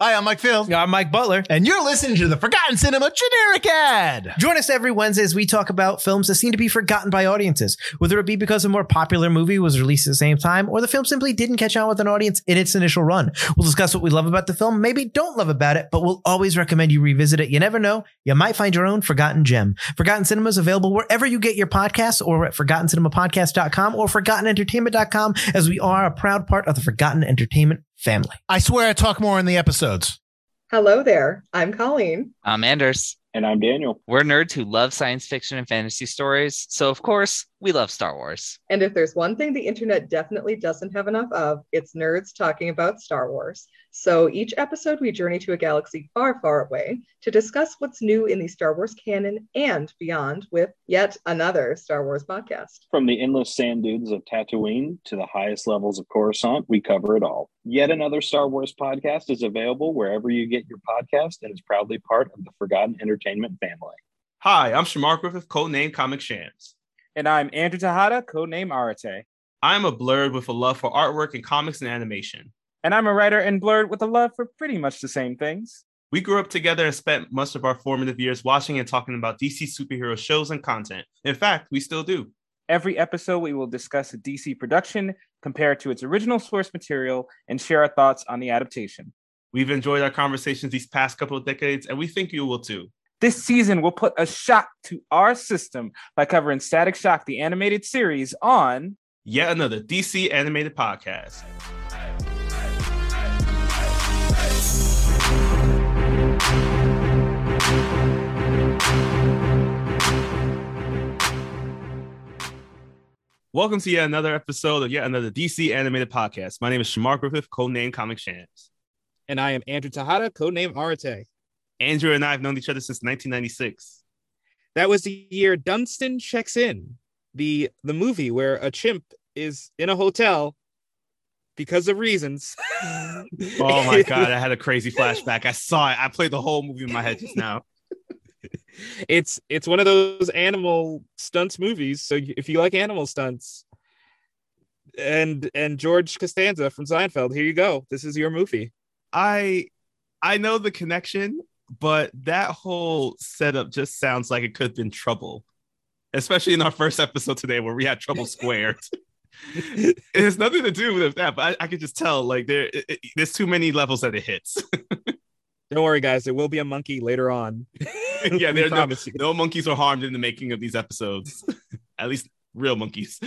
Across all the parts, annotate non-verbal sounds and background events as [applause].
Hi, I'm Mike Field. I'm Mike Butler. And you're listening to the Forgotten Cinema Generic Ad. Join us every Wednesday as we talk about films that seem to be forgotten by audiences, whether it be because a more popular movie was released at the same time or the film simply didn't catch on with an audience in its initial run. We'll discuss what we love about the film, maybe don't love about it, but we'll always recommend you revisit it. You never know, you might find your own forgotten gem. Forgotten Cinema is available wherever you get your podcasts or at forgottencinemapodcast.com or forgottenentertainment.com as we are a proud part of the Forgotten Entertainment family. I swear I talk more in the episodes. Hello there. I'm Colleen. I'm Anders. And I'm Daniel. We're nerds who love science fiction and fantasy stories. So, of course, we love Star Wars. And if there's one thing the internet definitely doesn't have enough of, it's nerds talking about Star Wars. So each episode, we journey to a galaxy far, far away to discuss what's new in the Star Wars canon and beyond with yet another Star Wars podcast. From the endless sand dunes of Tatooine to the highest levels of Coruscant, we cover it all. Yet another Star Wars podcast is available wherever you get your podcast and is proudly part of the Forgotten Entertainment family. Hi, I'm Shamar Griffith, codename Comic Shams. And I'm Andrew Tejada, codename Arate. I'm a blurred with a love for artwork and comics and animation. And I'm a writer and blurred with a love for pretty much the same things. We grew up together and spent most of our formative years watching and talking about DC superhero shows and content. In fact, we still do. Every episode, we will discuss a DC production, compare it to its original source material, and share our thoughts on the adaptation. We've enjoyed our conversations these past couple of decades, and we think you will too. This season, we'll put a shock to our system by covering Static Shock, the animated series, on yet another DC animated podcast. Welcome to yet another episode of yet another DC animated podcast. My name is Shamar Griffith, codename Comic Shams. And I am Andrew Tejada, codename Arate. Andrew and I have known each other since 1996. That was the year Dunstan Checks In, the the movie where a chimp is in a hotel because of reasons. [laughs] oh my [laughs] god, I had a crazy flashback. I saw it. I played the whole movie in my head just now. [laughs] it's it's one of those animal stunts movies. So if you like animal stunts, and and George Costanza from Seinfeld, here you go. This is your movie. I I know the connection, but that whole setup just sounds like it could have been trouble, especially in our first episode today where we had trouble squared. [laughs] it has nothing to do with that, but I, I could just tell like there it, it, there's too many levels that it hits. [laughs] Don't worry, guys. There will be a monkey later on. [laughs] yeah, there's no, no monkeys are harmed in the making of these episodes. At least real monkeys.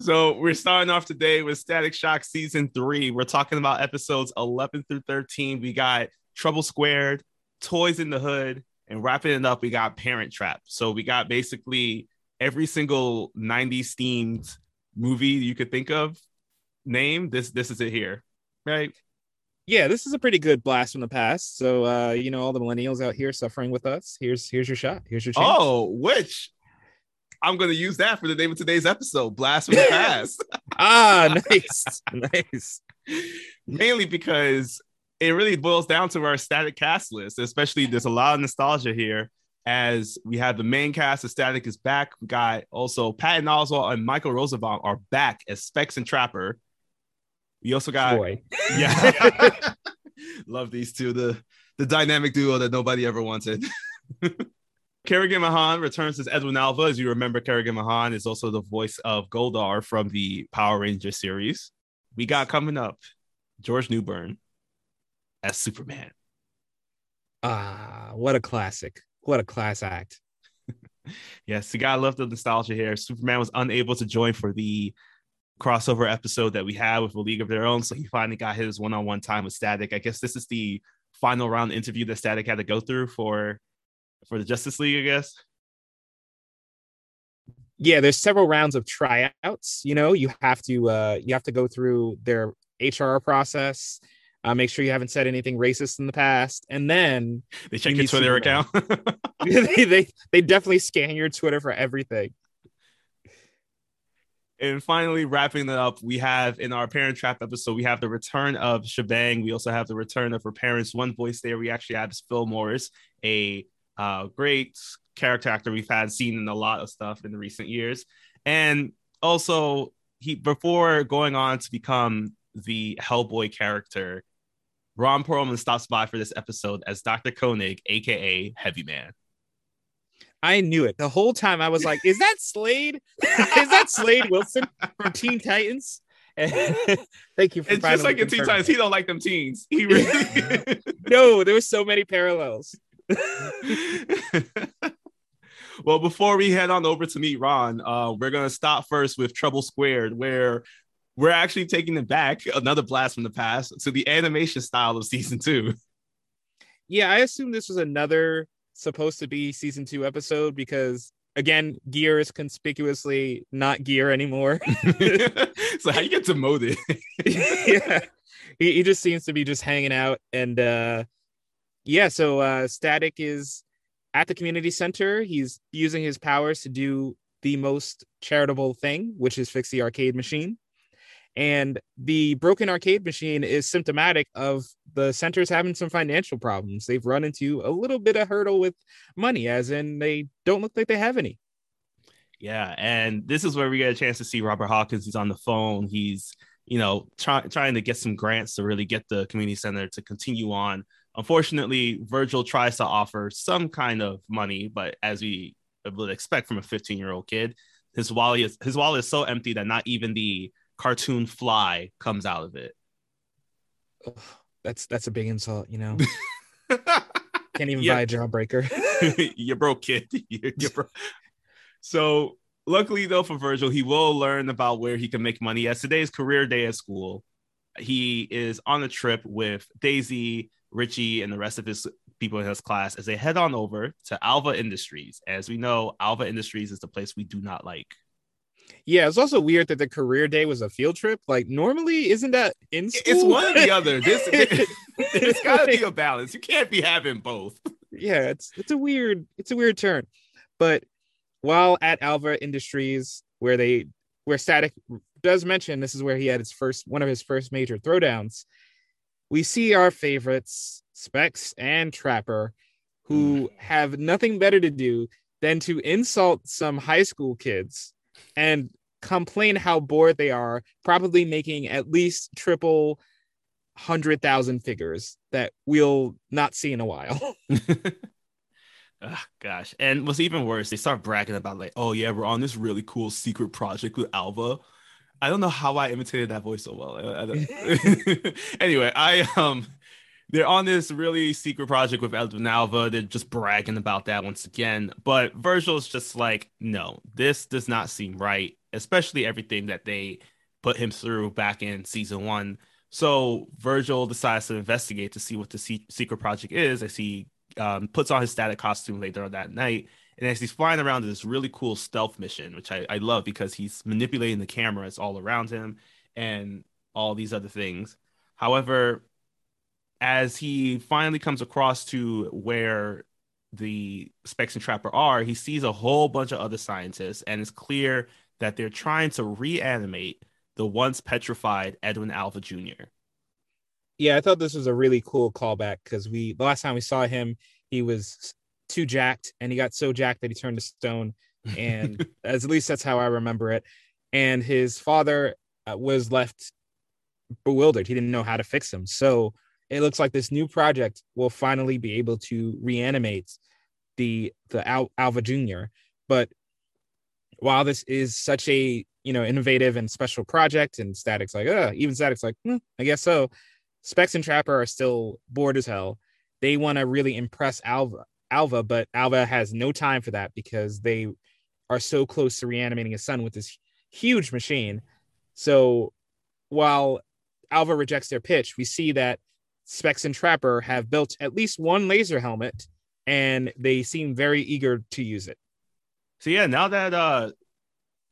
so we're starting off today with Static Shock season three. We're talking about episodes 11 through 13. We got Trouble Squared, Toys in the Hood, and wrapping it up, we got Parent Trap. So we got basically every single 90s themed movie you could think of. Name this. This is it here, right? yeah, this is a pretty good blast from the past. So uh, you know, all the millennials out here suffering with us. Here's here's your shot. Here's your chance. Oh, which I'm gonna use that for the name of today's episode, Blast from the [laughs] Past. ah, [laughs] nice, nice. Mainly because it really boils down to our static cast list, especially there's a lot of nostalgia here as we have the main cast of Static is back. We got also Patton Oswalt and Michael Rosenbaum are back as Specs and Trapper. We also got Boy. [laughs] yeah, [laughs] love these two the the dynamic duo that nobody ever wanted. [laughs] Kerrigan Mahan returns as Edwin Alva. As you remember, Kerrigan Mahan is also the voice of Goldar from the Power Ranger series. We got coming up George Newbern as Superman. Ah, what a classic! What a class act. [laughs] yes, you gotta love the nostalgia here. Superman was unable to join for the crossover episode that we had with a League of Their Own. So he finally got his one on one time with Static. I guess this is the final round interview that Static had to go through for for the Justice League, I guess. Yeah, there's several rounds of tryouts. You know, you have to uh you have to go through their HR process. Uh, make sure you haven't said anything racist in the past, and then they check you your Twitter account. [laughs] they, they they definitely scan your Twitter for everything. And finally, wrapping that up, we have in our Parent Trap episode, we have the return of Shebang. We also have the return of her parents. One voice there we actually have is Phil Morris, a uh, great character actor we've had seen in a lot of stuff in the recent years. And also, he before going on to become the Hellboy character, Ron Perlman stops by for this episode as Dr. Koenig, aka Heavy Man. I knew it the whole time. I was like, "Is that Slade? is that Slade Wilson from Teen Titans?" [laughs] Thank you for. It's just like in Teen Titans, he don't like them teens. He [laughs] really. No, there were so many parallels. [laughs] well, before we head on over to meet Ron, uh, we're gonna stop first with Trouble Squared, where we're actually taking it back, another blast from the past, to the animation style of season two. Yeah, I assume this was another supposed to be season two episode because again, Gear is conspicuously not Gear anymore. [laughs] [laughs] so how you get demoted? [laughs] yeah, he, he just seems to be just hanging out and uh yeah. So uh Static is at the community center. He's using his powers to do the most charitable thing, which is fix the arcade machine. And the broken arcade machine is symptomatic of the centers having some financial problems. They've run into a little bit of hurdle with money, as in they don't look like they have any. Yeah, and this is where we get a chance to see Robert Hawkins. He's on the phone. He's you know try, trying to get some grants to really get the community center to continue on. Unfortunately, Virgil tries to offer some kind of money, but as we would expect from a 15 year old kid, his wallet is his wallet is so empty that not even the cartoon fly comes out of it. Ugh, that's that's a big insult, you know. [laughs] Can't even Yeah. buy a jawbreaker. [laughs] you broke, kid. [laughs] you you broke. So, luckily, though, for Virgil, he will learn about where he can make money. As today's career day at school, he is on a trip with Daisy, Richie, and the rest of his people in his class as they head on over to Alva Industries. As we know, Alva Industries is the place we do not like. Yeah, it's also weird that the career day was a field trip. Like normally, isn't that in school? It's one or the other. This there's got to be a balance. You can't be having both. yeah, it's it's a weird it's a weird turn. But while at Alva Industries, where they where Static does mention this is where he had his first one of his first major throwdowns, we see our favorites Specs and Trapper, who hmm. have nothing better to do than to insult some high school kids and complain how bored they are, probably making at least triple hundred thousand figures that we'll not see in a while. [laughs] Ugh, gosh. And what's even worse, they start bragging about like, oh yeah, we're on this really cool secret project with Alva. I don't know how I imitated that voice so well. I- I [laughs] [laughs] anyway, I um they're on this really secret project with and Alva. They're just bragging about that once again. But Virgil's just like, no, this does not seem right, especially everything that they put him through back in season one. So Virgil decides to investigate to see what the se- secret project is. As he um, puts on his static costume later that night, and as he's flying around this really cool stealth mission, which I, I love because he's manipulating the cameras all around him and all these other things. However, as he finally comes across to where the Specs and Trapper are, he sees a whole bunch of other scientists, and it's clear that they're trying to reanimate the once petrified Edwin Alva Jr. yeah, I thought this was a really cool callback because we the last time we saw him, he was too jacked and he got so jacked that he turned to stone. And as [laughs] at least that's how I remember it. And his father uh, was left bewildered. He didn't know how to fix him. So it looks like this new project will finally be able to reanimate the the Al- Alva Jr. But while this is such a you know innovative and special project, and Static's like, uh, even Static's like, "Hmm, I guess so. Specs and Trapper are still bored as hell. They want to really impress Alva, Alva, but Alva has no time for that because they are so close to reanimating his son with this huge machine. So while Alva rejects their pitch, we see that Specs and Trapper have built at least one laser helmet and they seem very eager to use it. So yeah, now that uh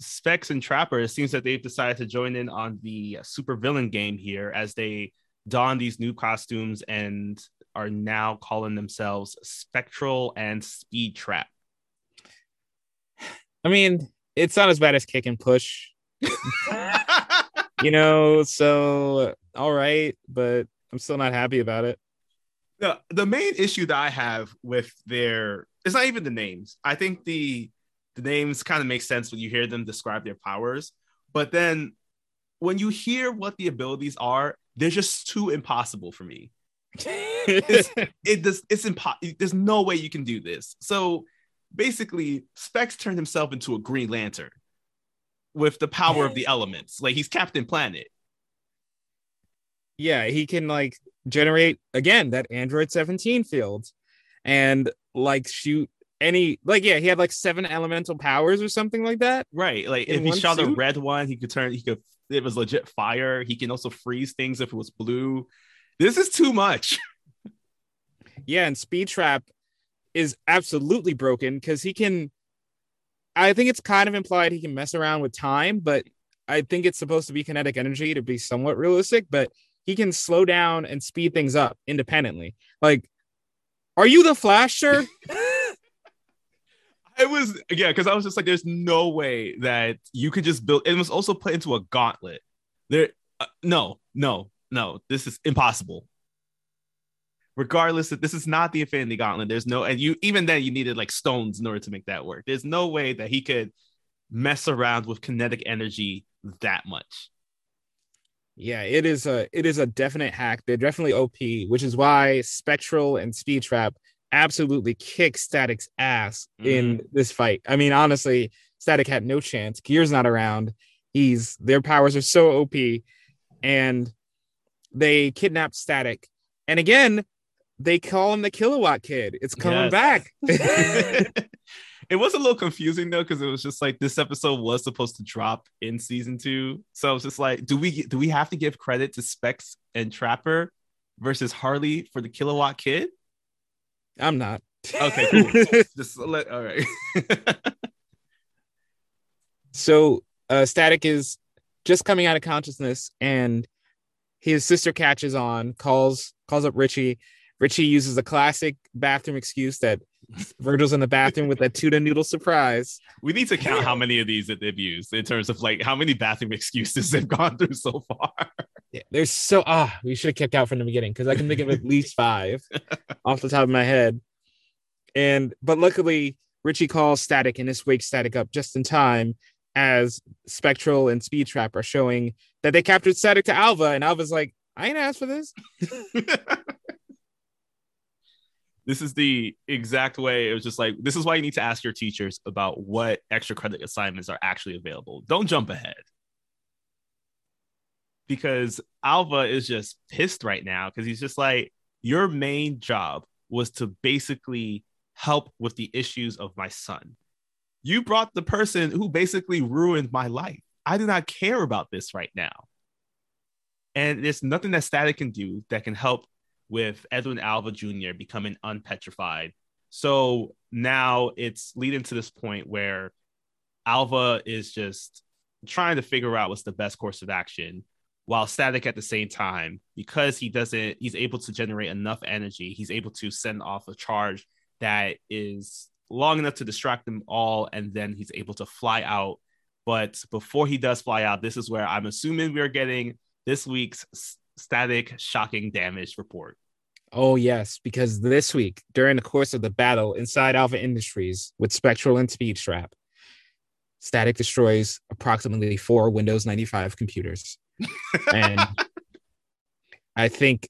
Specs and Trapper, it seems that they've decided to join in on the super villain game here as they don these new costumes and are now calling themselves Spectral and Speed Trap. I mean, it's not as bad as kick and push, [laughs] you know, so all right, but I'm still not happy about it. the the main issue that I have with their it's not even the names. I think the the names kind of make sense when you hear them describe their powers, but then when you hear what the abilities are, they're just too impossible for me. It's, [laughs] it does. It's impossible. There's no way you can do this. So basically, Specs turned himself into a Green Lantern with the power of the elements. Like he's Captain Planet. Yeah, he can like generate again that Android 17 field and like shoot any like yeah, he had like seven elemental powers or something like that. Right. Like if he shot a suit? red one, he could turn. He could. It was legit fire. He can also freeze things if it was blue. This is too much. [laughs] Yeah, and Speed Trap is absolutely broken because he can. I think it's kind of implied he can mess around with time, but I think it's supposed to be kinetic energy to be somewhat realistic. But he can slow down and speed things up independently. Like, are you the Flash, sir? [laughs] I was yeah, because I was just like, there's no way that you could just build. It was also put into a gauntlet. There, uh, no, no, no. This is impossible. Regardless, that this is not the Infinity Gauntlet. There's no, and you even then you needed like stones in order to make that work. There's no way that he could mess around with kinetic energy that much. Yeah, it is a it is a definite hack. They're definitely OP, which is why Spectral and Speed Trap absolutely kick Static's ass in mm-hmm. this fight. I mean, honestly, Static had no chance. Gear's not around. He's their powers are so OP, and they kidnapped Static. And again, they call him the Kilowatt Kid. It's coming Yes. back. [laughs] [laughs] [laughs] it was a little confusing though because it was just like this episode was supposed to drop in season two so I was just like do we do we have to give credit to specs and trapper versus harley for the kilowatt kid I'm not. okay cool [laughs] just let all right [laughs] so uh, Static is just coming out of consciousness, and his sister catches on, calls calls up Richie. Richie uses a classic bathroom excuse that Virgil's in the bathroom with that tuna noodle surprise. we need to count how many of these that they've used in terms of like how many bathroom excuses they've gone through so far Yeah, there's so ah, we should have kept out from the beginning because I can think of at [laughs] least five off the top of my head. And but luckily, Richie calls Static and this wakes Static up just in time as Spectral and Speed Trap are showing that they captured Static to Alva, and Alva's like, I ain't asked for this. [laughs] this is the exact way it was just like this is why you need to ask your teachers about what extra credit assignments are actually available. Don't jump ahead. Because alva is just pissed right now because he's just like your main job was to basically help with the issues of my son. You brought the person who basically ruined my life. I do not care about this right now. And there's nothing that static can do that can help with Edwin Alva Jr. becoming unpetrified. So now it's leading to this point where Alva is just trying to figure out what's the best course of action while static at the same time because he doesn't he's able to generate enough energy he's able to send off a charge that is long enough to distract them all and then he's able to fly out but before he does fly out this is where i'm assuming we're getting this week's static shocking damage report Oh, yes, because this week, during the course of the battle inside Alva Industries with Spectral and Speed Trap, Static destroys approximately four Windows 95 computers. and [laughs] I think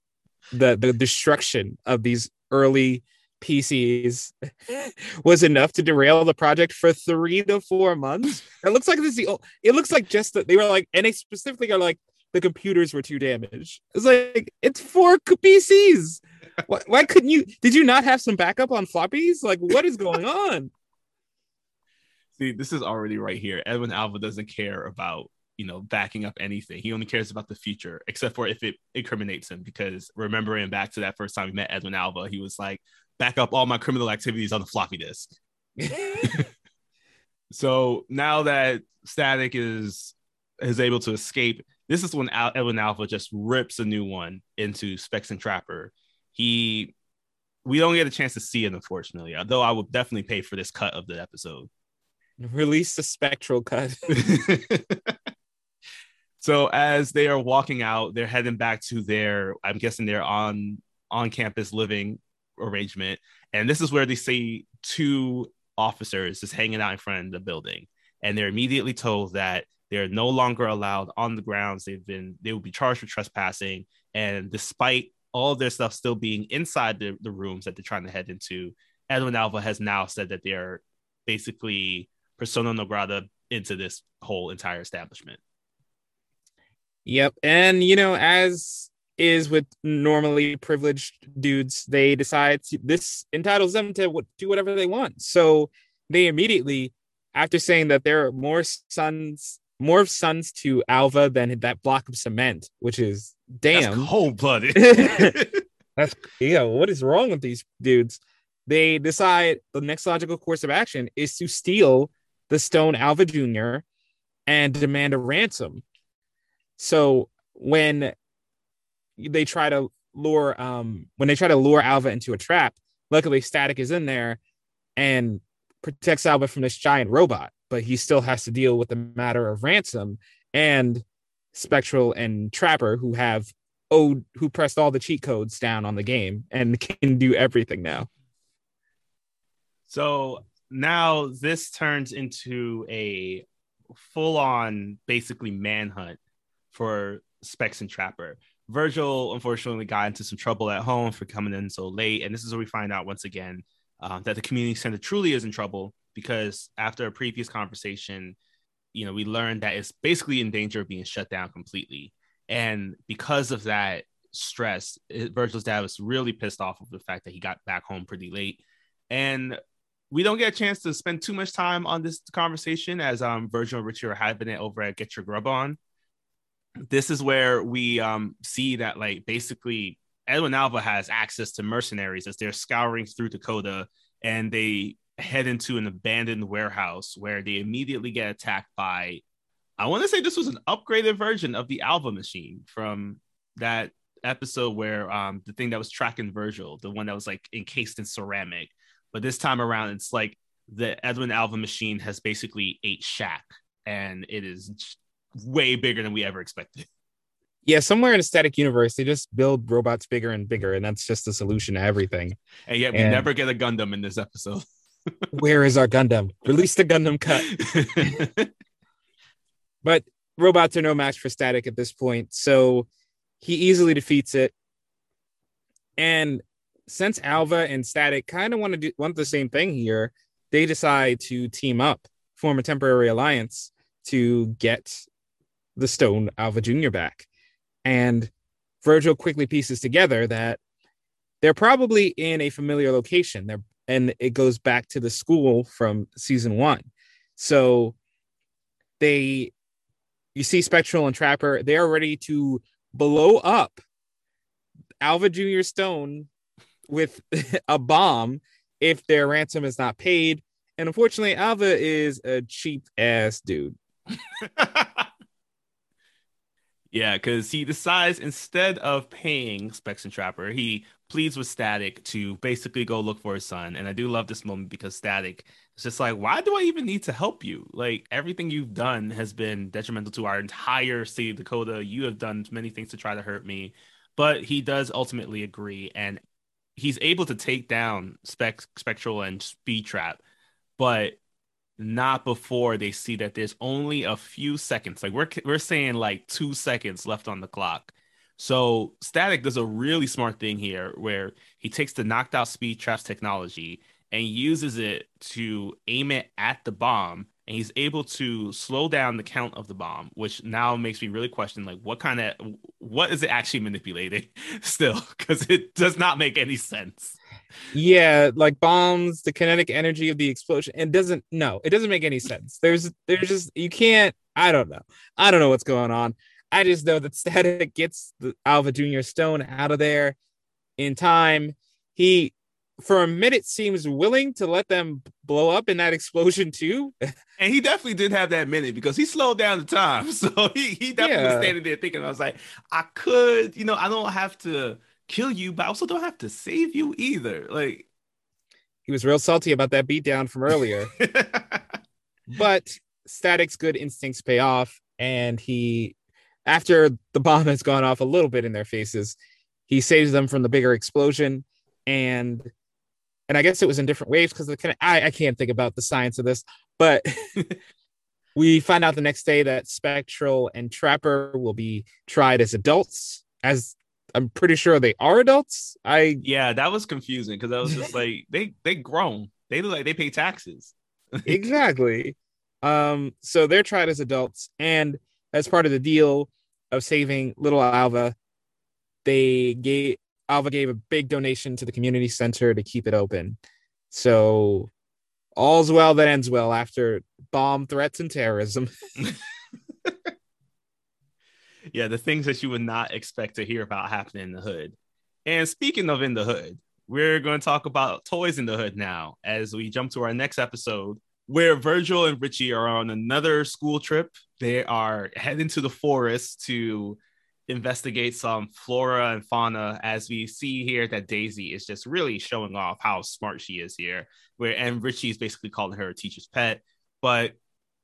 the, the destruction of these early PCs [laughs] was enough to derail the project for three to four months. It looks like this is the o- it looks like just that they were like, and they specifically are like the computers were too damaged. It's like it's four PCs. Why, why couldn't you? Did you not have some backup on floppies? Like, what is going on? [laughs] See, this is already right here. Edwin Alva doesn't care about you know backing up anything. He only cares about the future, except for if it incriminates him. Because remembering back to that first time we met Edwin Alva, he was like, "Back up all my criminal activities on the floppy disk." [laughs] So now that Static is is able to escape, this is when Al- Edwin Alva just rips a new one into Specs and Trapper. He, we don't get a chance to see it, unfortunately. Although I would definitely pay for this cut of the episode. Release the spectral cut. [laughs] [laughs] so as they are walking out, they're heading back to their, I'm guessing they're on on campus living arrangement, and this is where they see two officers just hanging out in front of the building, and they're immediately told that they're no longer allowed on the grounds. They've been they will be charged with trespassing, and despite all their stuff still being inside the, the rooms that they're trying to head into, Edwin Alva has now said that they're basically persona non grata into this whole entire establishment. Yep. And, you know, as is with normally privileged dudes, they decide to, this entitles them to do whatever they want. So they immediately, after saying that there are more sons, more sons to Alva than that block of cement, which is damn cold blooded. [laughs] That's yeah. What is wrong with these dudes? They decide the next logical course of action is to steal the stone Alva Jr. and demand a ransom. So when they try to lure um when they try to lure Alva into a trap, luckily Static is in there and protects Alva from this giant robot, but he still has to deal with the matter of ransom and Spectral and Trapper who have owed who pressed all the cheat codes down on the game and [laughs] can do everything now. So now this turns into a full on basically manhunt for Specs and Trapper. Virgil unfortunately got into some trouble at home for coming in so late. And this is where we find out once again uh, that the community center truly is in trouble because after a previous conversation, you know, we learned that it's basically in danger of being shut down completely. And because of that stress, it, Virgil's dad was really pissed off of the fact that he got back home pretty late. And we don't get a chance to spend too much time on this conversation as um, Virgil and Richie are having it over at Get Your Grub On. This is where we um, see that, like, basically, Edwin Alva has access to mercenaries as they're scouring through Dakota and they head into an abandoned warehouse where they immediately get attacked by I want to say this was an upgraded version of the Alva machine from that episode where um the thing that was tracking Virgil, the one that was like encased in ceramic. But this time around, it's like the Edwin Alva machine has basically ate Shaq, and it is way bigger than we ever expected. Yeah, somewhere in a static universe, they just build robots bigger and bigger, and that's just the solution to everything. And yet, we And- never get a Gundam in this episode. [laughs] Where is our Gundam? Release the Gundam cut. [laughs] But robots are no match for static at this point. So he easily defeats it. And since Alva and Static kind of want to do want the same thing here, they decide to team up, form a temporary alliance to get the stone Alva Jr. back. And Virgil quickly pieces together that they're probably in a familiar location. They're and it goes back to the school from season one. So they you see Spectral and Trapper, they're ready to blow up Alva Jr. Stone with [laughs] a bomb if their ransom is not paid. And unfortunately, Alva is a cheap ass dude. [laughs] Yeah, because he decides instead of paying Specs and Trapper, he pleads with Static to basically go look for his son. And I do love this moment because Static is just like, why do I even need to help you? Like everything you've done has been detrimental to our entire city of Dakota. You have done many things to try to hurt me. But he does ultimately agree, and he's able to take down Spec Spectral and Speed Trap, but not before they see that there's only a few seconds. Like we're we're saying like 2 seconds left on the clock. So Static does a really smart thing here where he takes the knocked out speed traps technology and uses it to aim it at the bomb and he's able to slow down the count of the bomb which now makes me really question like what kind of what is it actually manipulating [laughs] still because it does not make any sense Yeah, like bombs, the kinetic energy of the explosion. It doesn't no, it doesn't make any sense. There's there's just you can't I don't know. I don't know what's going on. I just know that [laughs] Static gets the Alva Jr. Stone out of there in time. He for a minute seems willing to let them blow up in that [laughs] explosion too. and he definitely did have that minute because he slowed down the time [laughs] so he, he definitely was standing there thinking i was like i could you know i don't have to kill you but i also don't have to save you either like He was real salty about that beatdown from earlier. but Static's good instincts pay off, and he, after the bomb has gone off a little bit in their faces, he saves them from the bigger explosion, and and I guess it was in different waves because kind of I, I can't think about the science of this, but [laughs] we find out the next day that Spectral and Trapper will be tried as adults, as I'm pretty sure they are adults. I Yeah, that was confusing because I was just [laughs] like, they they grown. They look like they pay taxes. [laughs] exactly. Um, so they're tried as adults, and as part of the deal of saving little Alva, they gave Alva gave a big donation to the community center to keep it open. So all's well that ends well after bomb threats and terrorism. [laughs] [laughs] yeah, the things that you would not expect to hear about happening in the hood. And speaking of in the hood, we're going to talk about toys in the hood now as we jump to our next episode where Virgil and Richie are on another school trip. They are heading to the forest to investigate some flora and fauna as we see here that Daisy is just really showing off how smart she is here where and Richie is basically calling her a teacher's pet but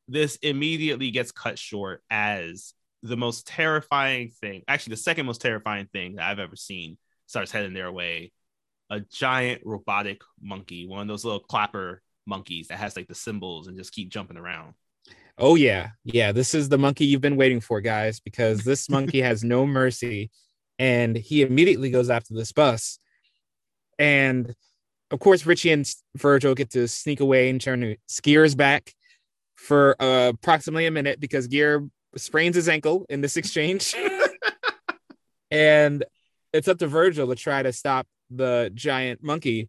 this immediately gets cut short as the most terrifying thing actually the second most terrifying thing that I've ever seen starts heading their way a giant robotic monkey one of those little clapper monkeys that has like the cymbals and just keep jumping around Oh yeah, yeah. This is the monkey you've been waiting for, guys, because this [laughs] monkey has no mercy, and he immediately goes after this bus. And of course, Richie and Virgil get to sneak away and turn Gear's back for uh, approximately a minute because Gear sprains his ankle in this exchange, [laughs] and it's up to Virgil to try to stop the giant monkey,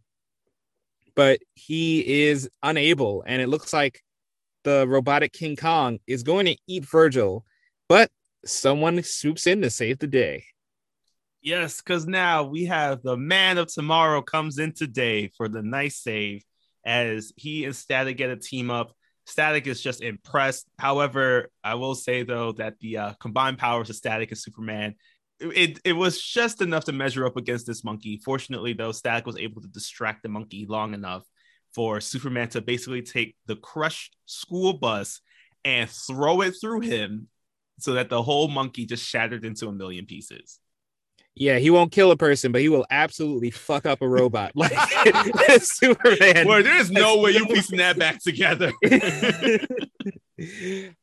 but he is unable, and it looks like the robotic King Kong is going to eat Virgil, but someone swoops in to save the day. Yes, because now we have the man of tomorrow comes in today for the nice save as he and Static get a team up. Static is just impressed. However, I will say though that the uh, combined powers of Static and Superman, it, it was just enough to measure up against this monkey. Fortunately, though, Static was able to distract the monkey long enough for Superman to basically take the crushed school bus and throw it through him so that the whole monkey just shattered into a million pieces. Yeah, he won't kill a person, but he will absolutely fuck up a robot [laughs] like Superman. Where there's no way you piecing that back [laughs] together.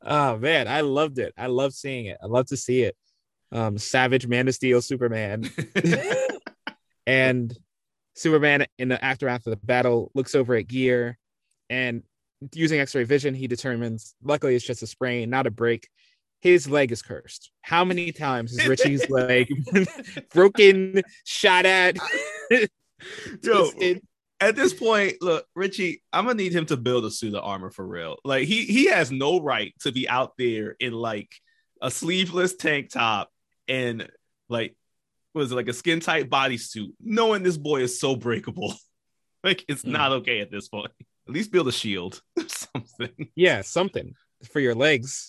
oh [laughs] man, I loved it. I love seeing it. I love to see it. Um, Savage Man of Steel Superman. [laughs] [laughs] and Superman in the aftermath of the battle looks over at Gear and using X-ray vision, he determines luckily it's just a sprain, not a break. His leg is cursed. How many times has Richie's [laughs] leg broken, shot at? Yo, at this point, look, Richie, I'm gonna need him to build a suit of armor for real. Like he he has no right to be out there in like a sleeveless tank top and like was it like a skin tight bodysuit, knowing this boy is so breakable. [laughs] like it's mm. not okay at this point. At least build a shield, [laughs] something. Yeah, something for your legs.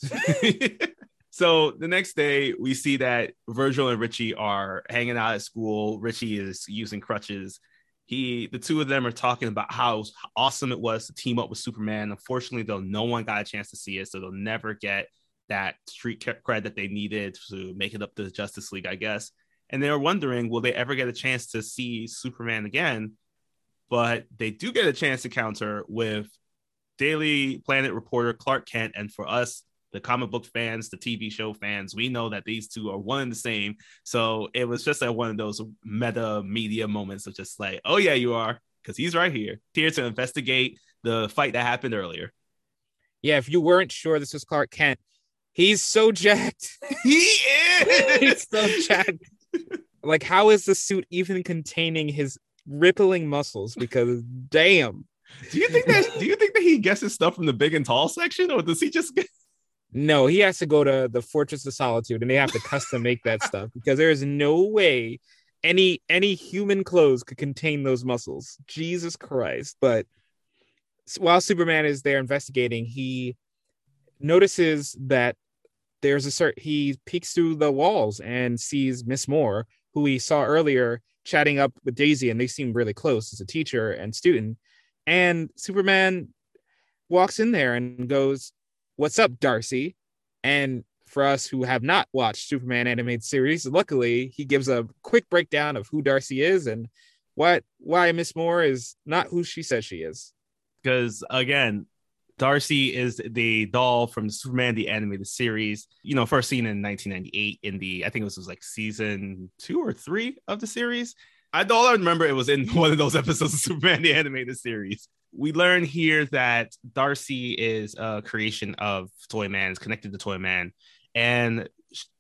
[laughs] so the next day, we see that Virgil and Richie are hanging out at school. Richie is using crutches. He, the two of them are talking about how awesome it was to team up with Superman. Unfortunately, though, no one got a chance to see it, so they'll never get that street cred that they needed to make it up to the Justice League, I guess and they were wondering will they ever get a chance to see Superman again? But they do get a chance to counter with Daily Planet reporter Clark Kent, and for us, the comic book fans, the TV show fans, we know that these two are one and the same. So it was just like one of those meta media moments of just like, oh yeah, you are, because he's right here, here to investigate the fight that happened earlier. Yeah, if you weren't sure this was Clark Kent, he's so jacked. [laughs] he is. he's so jacked. Like how is the suit even containing his rippling muscles? Because damn. Do you think that do you think that he gets his stuff from the big and tall section or does he just get no he has to go to the fortress of solitude and they have to custom make that stuff because there is no way any any human clothes could contain those muscles. Jesus christ. But while superman is there investigating he notices that there's a certain he peeks through the walls and sees Miss Moore, who we saw earlier chatting up with Daisy, and they seem really close as a teacher and student. And Superman walks in there and goes, What's up, Darcy? And for us who have not watched Superman animated series, luckily he gives a quick breakdown of who Darcy is and what why Miss Moore is not who she says she is. Because again, Darcy is the doll from Superman the animated series. You know, first seen in 1998 in the I think it was, was like season two or three of the series. I all I remember it was in [laughs] one of those episodes of Superman the animated series. We learn here that Darcy is a creation of Toyman, is connected to Toyman, and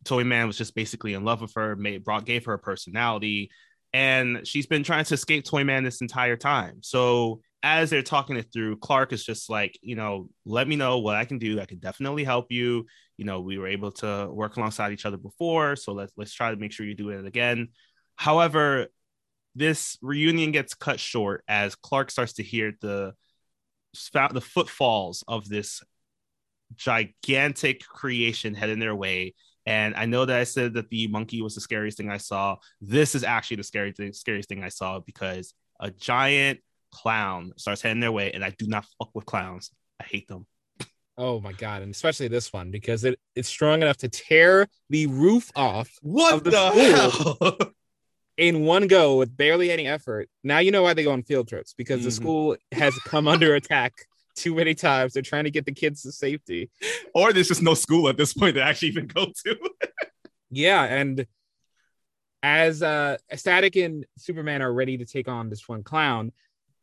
Toyman was just basically in love with her, made brought gave her a personality, and she's been trying to escape Toyman this entire time. So as they're talking it through, Clark is just like, you know, let me know what I can do. I can definitely help you. You know, we were able to work alongside each other before, so let's let's try to make sure you do it again. However, this reunion gets cut short as Clark starts to hear the the footfalls of this gigantic creation heading their way. And I know that I said that the monkey was the scariest thing I saw. This is actually the scary thing, scariest thing I saw because a giant clown starts heading their way, and I do not fuck with clowns. I hate them. Oh my god, and especially this one because it, it's strong enough to tear the roof off. What the, the, hell? in one go with barely any effort. Now you know why they go on field trips because the Mhm. school has come under attack too many times. They're trying to get the kids to safety. or there's just no school at this point to actually even go to. Yeah, and as uh Static and Superman are ready to take on this one clown,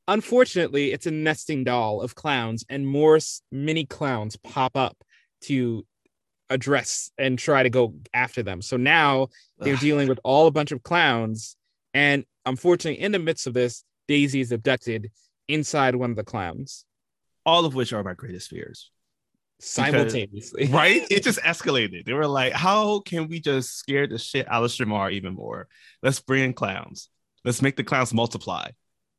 unfortunately, it's a nesting doll of clowns, and more mini clowns pop up to address and try to go after them. So now they're Ugh. dealing with all a bunch of clowns, and unfortunately, in the midst of this, Daisy is abducted inside one of the clowns All of which are my greatest fears. simultaneously. right? [laughs] It just escalated. They were like, how can we just scare the shit out of Shamar even more? Let's bring in clowns. Let's make the clowns multiply.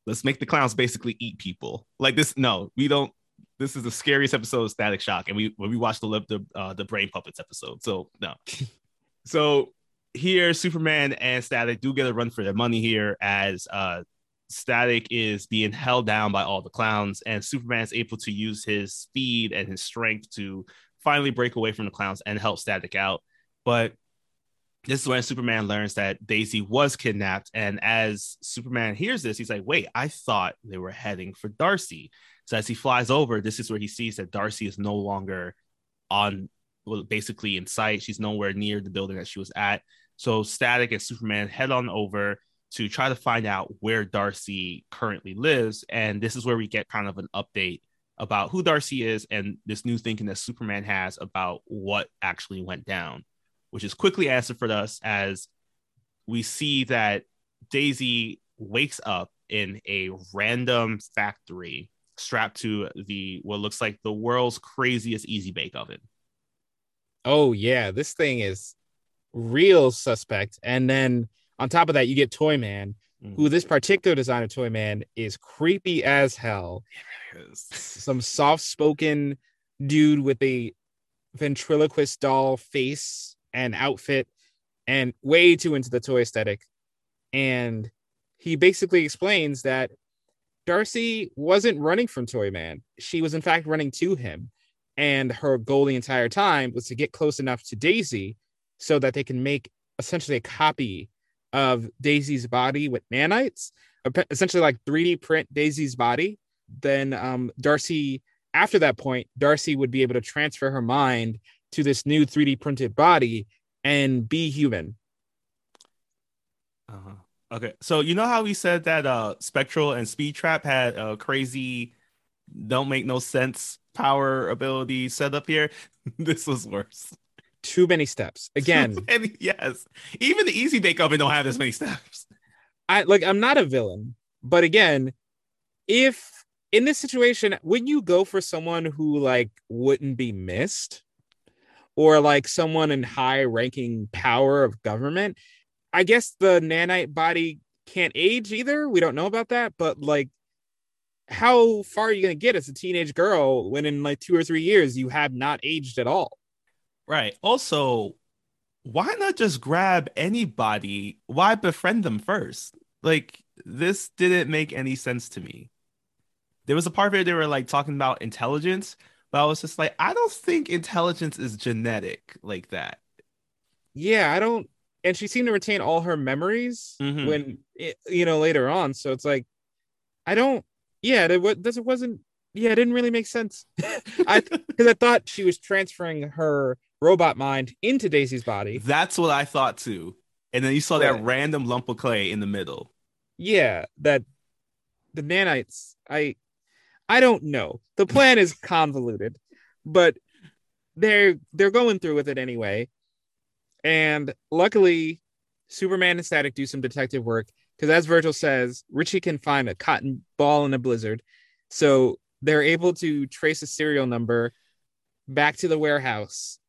Let's make the clowns basically eat people. Like this, no, we don't. This is the scariest episode of Static Shock, and we when we watched the the uh, the brain puppets episode. So no. [laughs] so here, Superman and Static do get a run for their money here as uh Static is being held down by all the clowns, and Superman is able to use his speed and his strength to finally break away from the clowns and help Static out. But this is when Superman learns that Daisy was kidnapped. And as Superman hears this, he's like, wait, I thought they were heading for Darcy. So as he flies over, this is where he sees that Darcy is no longer on, well, basically in sight. She's nowhere near the building that she was at. So Static and Superman head on over to try to find out where Darcy currently lives. And this is where we get kind of an update about who Darcy is and this new thinking that Superman has about what actually went down, which is quickly answered for us as we see that Daisy wakes up in a random factory strapped to the what looks like the world's craziest easy bake oven. oh yeah, this thing is real suspect. And then on top of that, you get Toy Man, Mm. who this particular design of Toy Man is creepy as hell. [laughs] Some soft-spoken dude with a ventriloquist doll face and outfit, and way too into the toy aesthetic. And he basically explains that Darcy wasn't running from Toy Man. She was in fact running to him. And her goal the entire time was to get close enough to Daisy so that they can make essentially a copy of Daisy's body with nanites, essentially like 3D print Daisy's body. Then um, Darcy, after that point, Darcy would be able to transfer her mind to this new 3D printed body and be human. Uh-huh. Okay, so you know how we said that uh Spectral and Speed Trap had a crazy, don't make no sense power ability set up here. [laughs] this was worse. Too many steps. [laughs] Again, And yes, even the Easy Bake Oven don't have this many steps. I like I'm not a villain, but again, if in this situation, would you go for someone who like wouldn't be missed? Or like someone in high ranking power of government? I guess the nanite body can't age either. We don't know about that, but like how far are you gonna get as a teenage girl when in like two or three years you have not aged at all? Right. Also, why not just grab anybody? Why befriend them first? Like this didn't make any sense to me. There was a part where they were like talking about intelligence, but I was just like, I don't think intelligence is genetic like that. yeah i don't and she seemed to retain all her memories Mhm. when it, you know later on so it's like i don't yeah it, this it wasn't yeah, it didn't really make sense. [laughs] I because I thought she was transferring her robot mind into Daisy's body. That's what I thought too. And then you saw that random lump of clay in the middle. Yeah, that the nanites. I I don't know. The [laughs] plan is convoluted, but they're they're going through with it anyway. And luckily, Superman and Static do some detective work because, as Virgil says, Richie can find a cotton ball in a blizzard, so they're able to trace a serial number back to the warehouse.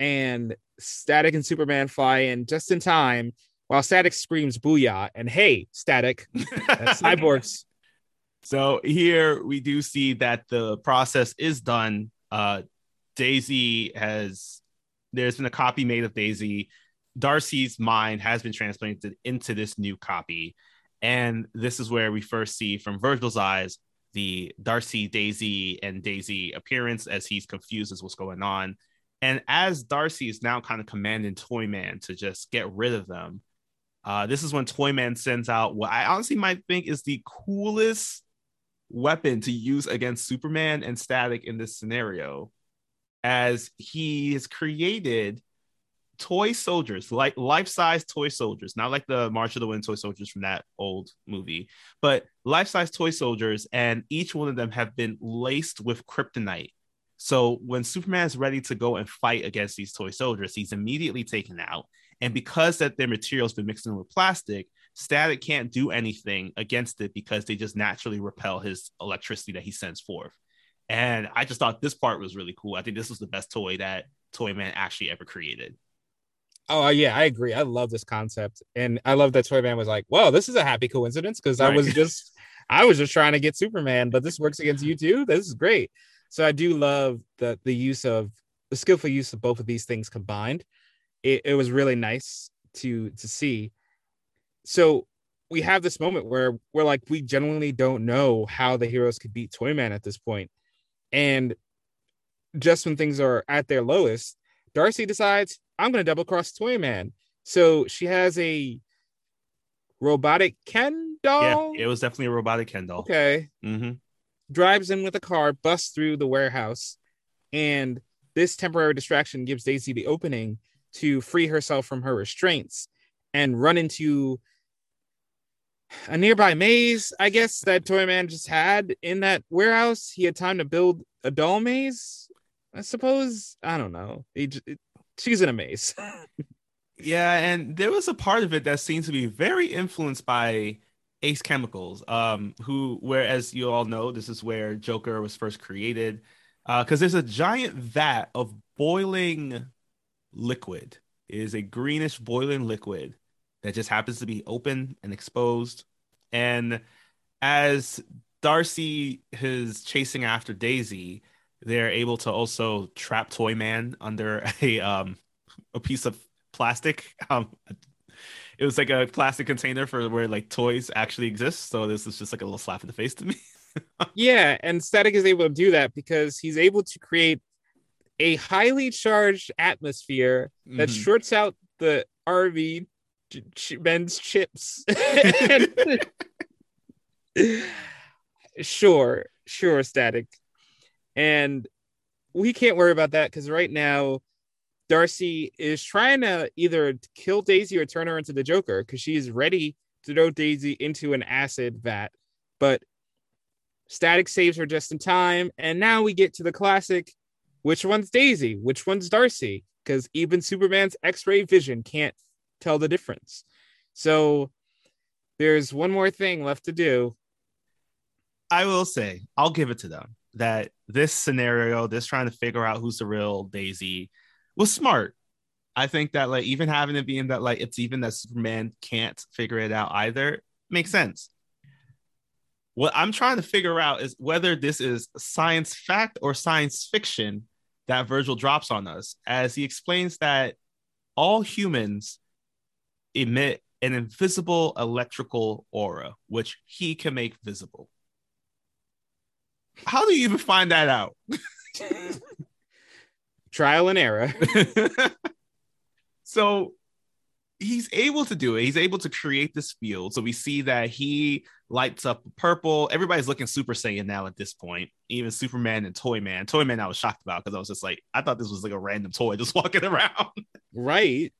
And Static and Superman fly in just in time while Static screams "Booyah!" and "Hey, Static, [laughs] cyborgs." So here we do see that the process is done. Uh, Daisy has there's been a copy made of Daisy. Darcy's mind has been transplanted into this new copy, and this is where we first see from Virgil's eyes the Darcy, Daisy, and Daisy appearance as he's confused as what's going on. And as Darcy is now kind of commanding Toyman to just get rid of them, uh, this is when Toyman sends out what I honestly might think is the coolest weapon to use against Superman and Static in this scenario, as he has created toy soldiers, like life-size toy soldiers, not like the March of the Wooden toy soldiers from that old movie, but life-size toy soldiers, and each one of them have been laced with kryptonite. So when Superman is ready to go and fight against these toy soldiers, he's immediately taken out. And because that their material's been mixed in with plastic, Static can't do anything against it because they just naturally repel his electricity that he sends forth. And I just thought this part was really cool. I think this was the best toy that Toyman actually ever created. Oh uh, yeah, I agree. I love this concept, and I love that Toyman was like, "Well, this is a happy coincidence because I was just, [laughs] I was just trying to get Superman, but this works against you too. This is great." So I do love the the use of the skillful use of both of these things combined. It, it was really nice to to see. So we have this moment where we're like, we genuinely don't know how the heroes could beat Toyman at this point, and just when things are at their lowest, Darcy decides, I'm going to double cross Toyman. So she has a robotic Ken doll. Yeah, it was definitely a robotic Ken doll. okay. Mm-hmm. Drives in with a car, busts through the warehouse, and this temporary distraction gives Daisy the opening to free herself from her restraints and run into a nearby maze, I guess, that Toyman just had in that warehouse. He had time to build a doll maze, I suppose. I don't know. He, it- she's in a maze. [laughs] Yeah, and there was a part of it that seems to be very influenced by Ace Chemicals, um, who, whereas you all know, this is where Joker was first created, because there's a giant vat of boiling liquid. It is a greenish boiling liquid that just happens to be open and exposed. And as Darcy is chasing after Daisy, they're able to also trap Toyman under [laughs] a um a piece of plastic. [laughs] Um, it was like a plastic container for where like toys actually exist. So this is just like a little slap in the face to me. [laughs] yeah, and Static is able to do that because he's able to create a highly charged atmosphere that Mhm. shorts out the RV men's chips. [laughs] sure, sure, Static. And we can't worry about that because right now Darcy is trying to either kill Daisy or turn her into the Joker because she's ready to throw Daisy into an acid vat. But Static saves her just in time. And now we get to the classic which one's Daisy? Which one's Darcy? Because even Superman's X ray vision can't tell the difference. So there's one more thing left to do. I will say, I'll give it to them that this scenario, this trying to figure out who's the real Daisy, was smart. I think that like even having it being that like it's even that Superman can't figure it out either makes sense. What I'm trying to figure out is whether this is science fact or science fiction that Virgil drops on us as he explains that all humans emit an invisible electrical aura, which he can make visible. How do you even find that out? [laughs] Trial and error. so he's able to do it. He's able to create this field. So we see that he lights up purple. Everybody's looking Super Saiyan now at this point. Even Superman and Toyman. Toyman, I was shocked about because I was just like, I thought this was like a random toy just [laughs] walking around. Right.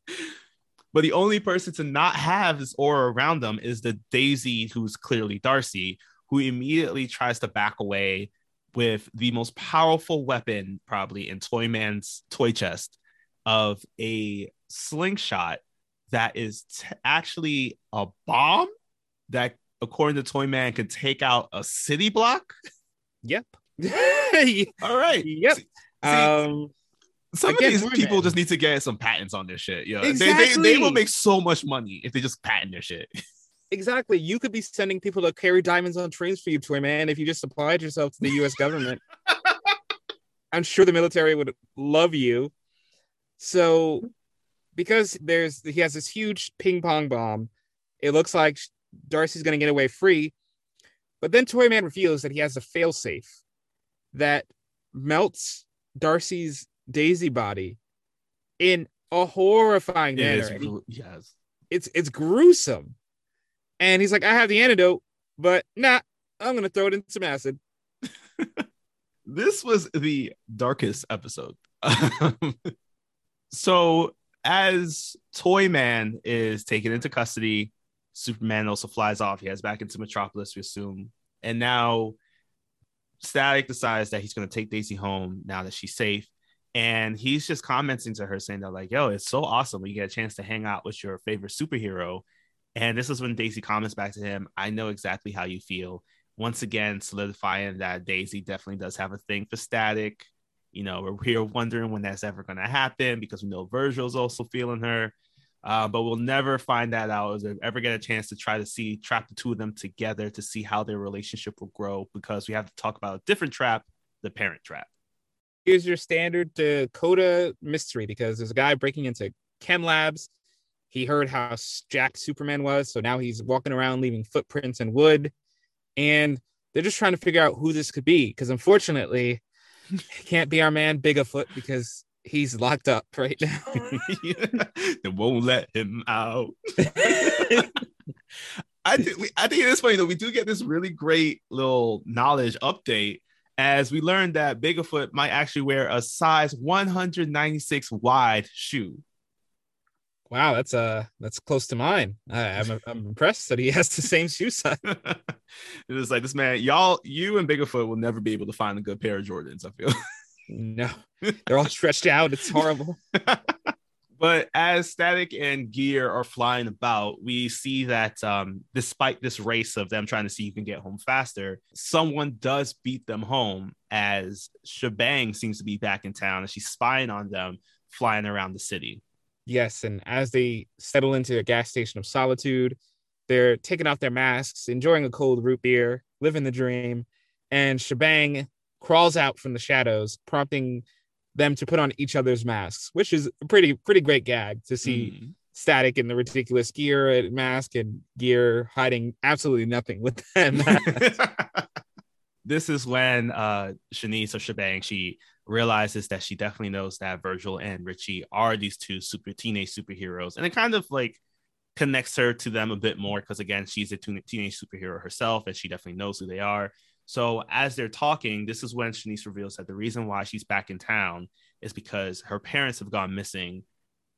But the only person to not have this aura around them is the Daisy, who's clearly Darcy, who immediately tries to back away with the most powerful weapon, probably in Toyman's toy chest, of a slingshot that is t- actually a bomb that, according to Toyman, can take out a city block. Yep. [laughs] All right. Yep. See, um some of these people just need to get some patents on this shit. Yeah, they, they, they will make so much money if they just patent their shit. [laughs] exactly. You could be sending people to carry diamonds on trains for you, Toy Man, if you just supplied yourself to the US government. [laughs] I'm sure the military would love you. So because there's he has this huge ping pong bomb, it looks like Darcy's gonna get away free. But then Toyman reveals that he has a failsafe that melts Darcy's Daisy body in a horrifying It manner. yes. it's it's gruesome. And he's like, I have the antidote, but nah, I'm gonna throw it in some acid. [laughs] This was the darkest episode. [laughs] so as Toyman is taken into custody, Superman also flies off. He heads back into Metropolis, we assume. And now Static decides that he's going to take Daisy home now that she's safe. And he's just commenting to her saying that, like, yo, it's so awesome when you get a chance to hang out with your favorite superhero. And this is when Daisy comments back to him, I know exactly how you feel. Once again, solidifying that Daisy definitely does have a thing for static. You know, we're here wondering when that's ever going to happen because we know Virgil's also feeling her. Uh, but we'll never find that out or ever get a chance to try to see trap the two of them together to see how their relationship will grow because we have to talk about a different trap, the parent trap. Here's your standard Dakota mystery because there's a guy breaking into chem labs. He heard how jacked Superman was, so now he's walking around leaving footprints in wood. And they're just trying to figure out who this could be because unfortunately, it can't be our man Bigfoot because he's locked up right now. [laughs] they won't let him out. [laughs] I think we, I think it is funny though. We do get this really great little knowledge update as we learned that Bigfoot might actually wear a size 196 wide shoe. wow, that's uh that's close to mine. I, I'm I'm impressed that he has the same shoe size. [laughs] it was like this man, y'all, you and Bigfoot will never be able to find a good pair of Jordans. I feel. No, they're all stretched out. It's horrible. [laughs] but as Static and Gear are flying about, we see that um, despite this race of them trying to see who can get home faster, someone does beat them home as Shebang seems to be back in town and she's spying on them flying around the city. Yes, and as they settle into a gas station of solitude, they're taking off their masks, enjoying a cold root beer, living the dream, and Shebang crawls out from the shadows, prompting them to put on each other's masks, which is a pretty pretty great gag to see Mhm. Static in the ridiculous gear and mask and gear hiding absolutely nothing with [laughs] them. [laughs] this is when uh Shanice or Shebang she realizes that she definitely knows that Virgil and Richie are these two super teenage superheroes, and it kind of like connects her to them a bit more because again she's a teenage superhero herself and she definitely knows who they are. So as they're talking, this is when Shanice reveals that the reason why she's back in town is because her parents have gone missing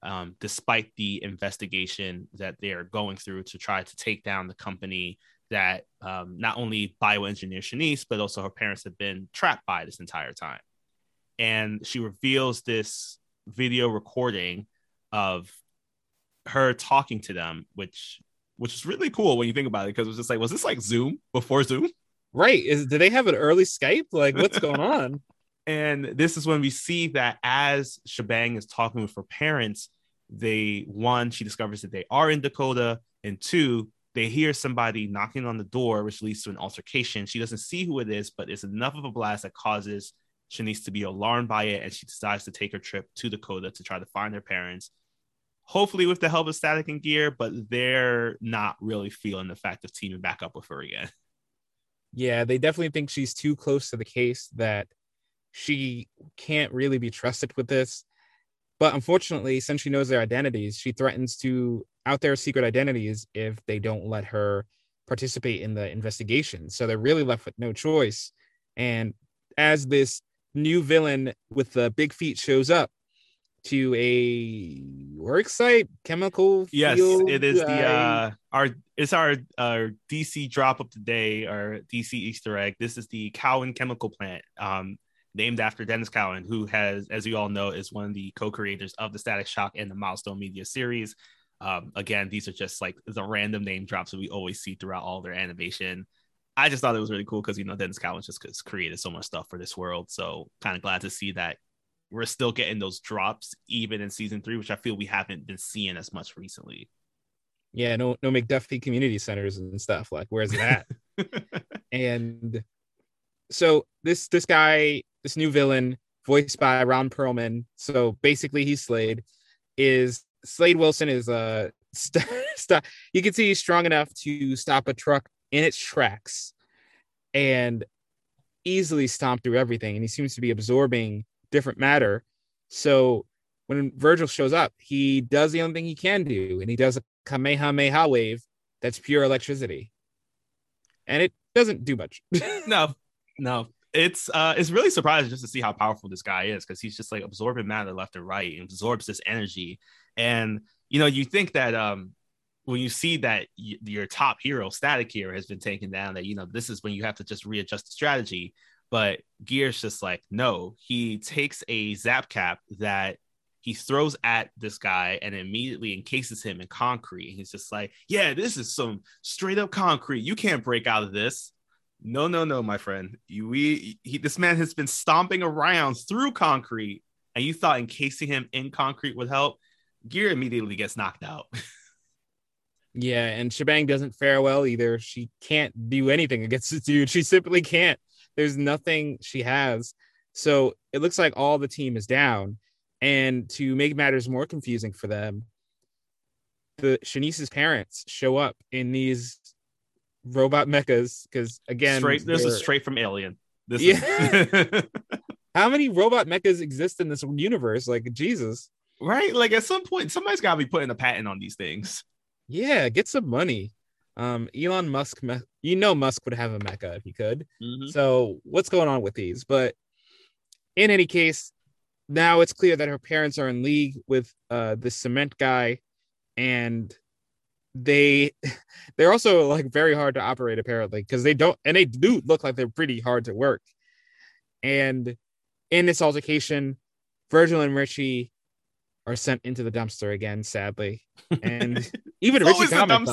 um, despite the investigation that they're going through to try to take down the company that um, not only bioengineer Shanice, but also her parents have been trapped by this entire time. And she reveals this video recording of her talking to them, which which is really cool when you think about it, because it was just like, was this like Zoom before Zoom? Right? Is do they have an early Skype? Like, what's going [laughs] on? And this is when we see that as Shebang is talking with her parents, they one, she discovers that they are in Dakota, and two, they hear somebody knocking on the door, which leads to an altercation. She doesn't see who it is, but it's enough of a blast that causes Shanice to be alarmed by it, and she decides to take her trip to Dakota to try to find her parents. Hopefully, with the help of Static and Gear, but they're not really feeling the fact of teaming back up with her again. Yeah, they definitely think she's too close to the case that she can't really be trusted with this. But unfortunately, since she knows their identities, she threatens to out their secret identities if they don't let her participate in the investigation. So they're really left with no choice. And as this new villain with the big feet shows up to a work site, chemical. Yes, field, it is the uh our it's our our DC drop of the day, our DC Easter egg. This is the Cowan chemical plant, um, named after Denys Cowan, who has, as you all know, is one of the co-creators of the Static Shock and the Milestone Media series. Um, again, these are just like the random name drops that we always see throughout all their animation. I just thought it was really cool because you know Denys Cowan just created so much stuff for this world. So kind of glad to see that we're still getting those drops even in season three, which I feel we haven't been seeing as much recently. yeah, no, no McDuffie community centers and stuff. Like, where's that? [laughs] and so this this guy, this new villain, voiced by Ron Perlman. So basically, he's Slade. Is Slade Wilson is uh, a [laughs] st- st- you can see he's strong enough to stop a truck in its tracks and easily stomp through everything. And he seems to be absorbing different matter. So when Virgil shows up, he does the only thing he can do, and he does a Kamehameha wave that's pure electricity. And it doesn't do much. [laughs] no, no. It's uh it's really surprising just to see how powerful this guy is because he's just like absorbing matter left and right and absorbs this energy. And you know, you think that um when you see that y- your top hero, Static Hero, has been taken down, that you know this is when you have to just readjust the strategy. But Gear's just like, no, he takes a zap cap that he throws at this guy and immediately encases him in concrete. He's just like, yeah, this is some straight up concrete. You can't break out of this. No, no, no, my friend. You, we, he, this man has been stomping around through concrete, and you thought encasing him in concrete would help. Gear immediately gets knocked out. [laughs] Yeah, and Shebang doesn't fare well either. She can't do anything against this dude. She simply can't. There's nothing she has. So it looks like all the team is down. And to make matters more confusing for them, the Shanice's parents show up in these robot mechas because again, straight, this is straight from Alien. This Yeah. is [laughs] how many robot mechas exist in this universe? Like Jesus. right. Like at some point, somebody's got to be putting a patent on these things. Yeah, get some money. Um, Elon Musk, me- you know, Musk would have a mecha if he could. So what's going on with these? But in any case, now it's clear that her parents are in league with uh the cement guy, and they [laughs] they're also like very hard to operate apparently because they don't and they do look like they're pretty hard to work. And in this altercation, Virgil and Richie are sent into the dumpster again, sadly. And [laughs] even It's Richie comments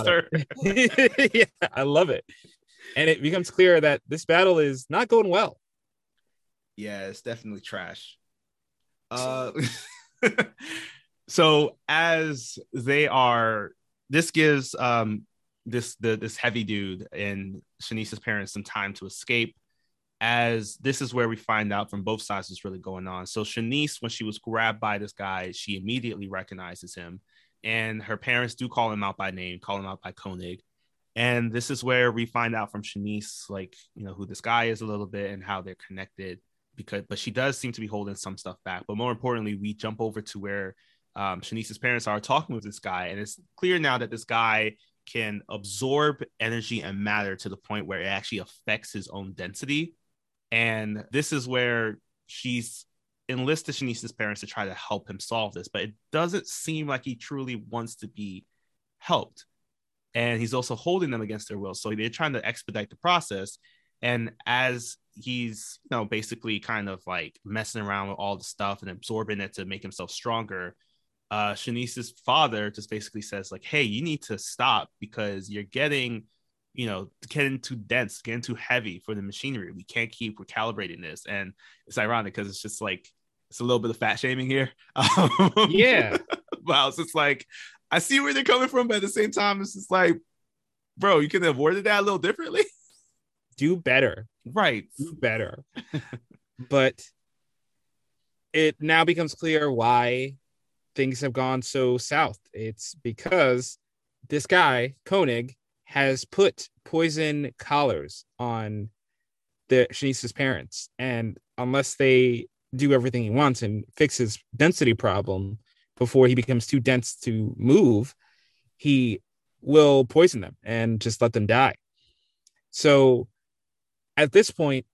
[laughs] yeah, I love it. And it becomes clear that this battle is not going well. Yeah, it's definitely trash. Uh, [laughs] so as they are, this gives um this the this heavy dude and Shanice's parents some time to escape. As this is where we find out from both sides what's really going on. So Shanice, when she was grabbed by this guy, she immediately recognizes him, and her parents do call him out by name, call him out by Koenig. And this is where we find out from Shanice, like you know, who this guy is a little bit and how they're connected because but she does seem to be holding some stuff back. But more importantly, we jump over to where um, Shanice's parents are talking with this guy, and it's clear now that this guy can absorb energy and matter to the point where it actually affects his own density. And this is where she's enlisted Shanice's parents to try to help him solve this, but it doesn't seem like he truly wants to be helped. And he's also holding them against their will. So they're trying to expedite the process. And as he's, you know, basically kind of like messing around with all the stuff and absorbing it to make himself stronger, uh, Shanice's father just basically says, like, hey, you need to stop because you're getting, you know, getting too dense, getting too heavy for the machinery. We can't keep recalibrating this. And it's ironic because it's just like, it's a little bit of fat shaming here. Um, [laughs] Yeah. but I was just like, I see where they're coming from, but at the same time, it's just like, bro, you could have avoided that a little differently. [laughs] Do better. right. Do better. but it now becomes clear why things have gone so south. It's because this guy, Koenig, has put poison collars on the Shanice's parents. And unless they do everything he wants and fix his density problem before he becomes too dense to move, he will poison them and just let them die. So at this point,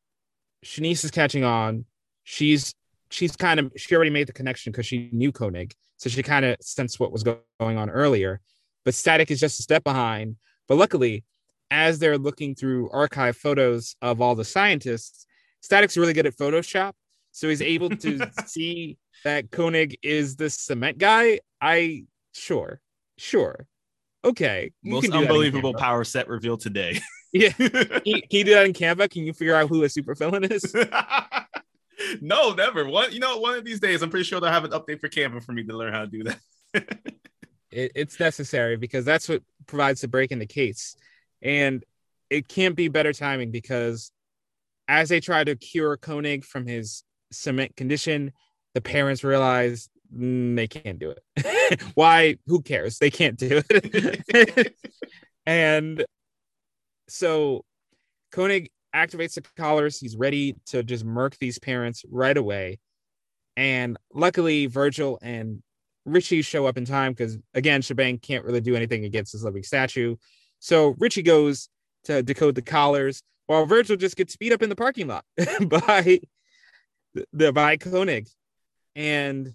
Shanice is catching on. She's she's kind of she already made the connection because she knew Koenig, so she kind of sensed what was go- going on earlier. But Static is just a step behind. But luckily, as they're looking through archive photos of all the scientists, Static's really good at Photoshop, so he's able to [laughs] see that Koenig is the cement guy. I sure, sure, okay. Most can do that in unbelievable power set reveal today. [laughs] Yeah, [laughs] can, can you do that in Canva? Can you figure out who a supervillain is? no, never. One, you know, one of these days, I'm pretty sure they'll have an update for Canva for me to learn how to do that. It, it's necessary because that's what provides the break in the case. And it can't be better timing because as they try to cure koenig from his cement condition the parents realize mm, they can't do it. [laughs] Why? Who cares? They can't do it. [laughs] And so koenig activates the collars. He's ready to just murk these parents right away. And luckily virgil and Richie show up in time because again, Shebang can't really do anything against this living statue. So Richie goes to decode the collars while Virgil just gets beat up in the parking lot [laughs] by the by Koenig. And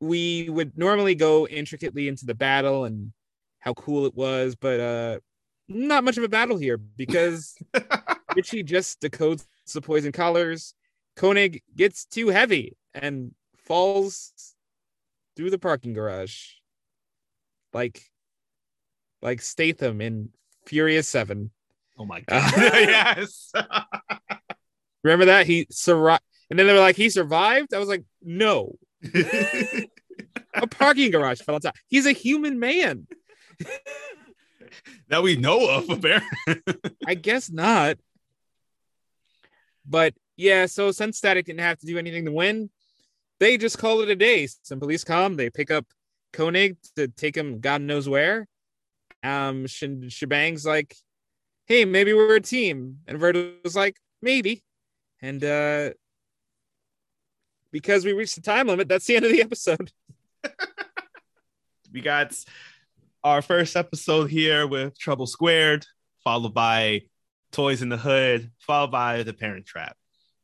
we would normally go intricately into the battle and how cool it was, but uh not much of a battle here because [laughs] Richie just decodes the poison collars. Koenig gets too heavy and falls through the parking garage like like Statham in Furious 7. Oh my [laughs] god. [laughs] yes. [laughs] Remember that? He survived and then they were like he survived? I was like, "No. A parking garage fell on top. He's a human man." that we know of, apparently. I guess not. But yeah, so since Static didn't have to do anything to win, they just call it a day. Some police come, they pick up Koenig to take him God knows where. Um, Sh- Shebang's like, hey, maybe we're a team. And Virgil's like, maybe. And uh because we reached the time limit, that's the end of the episode. [laughs] we got our first episode here with Trouble Squared, followed by Toys in the Hood, followed by The Parent Trap.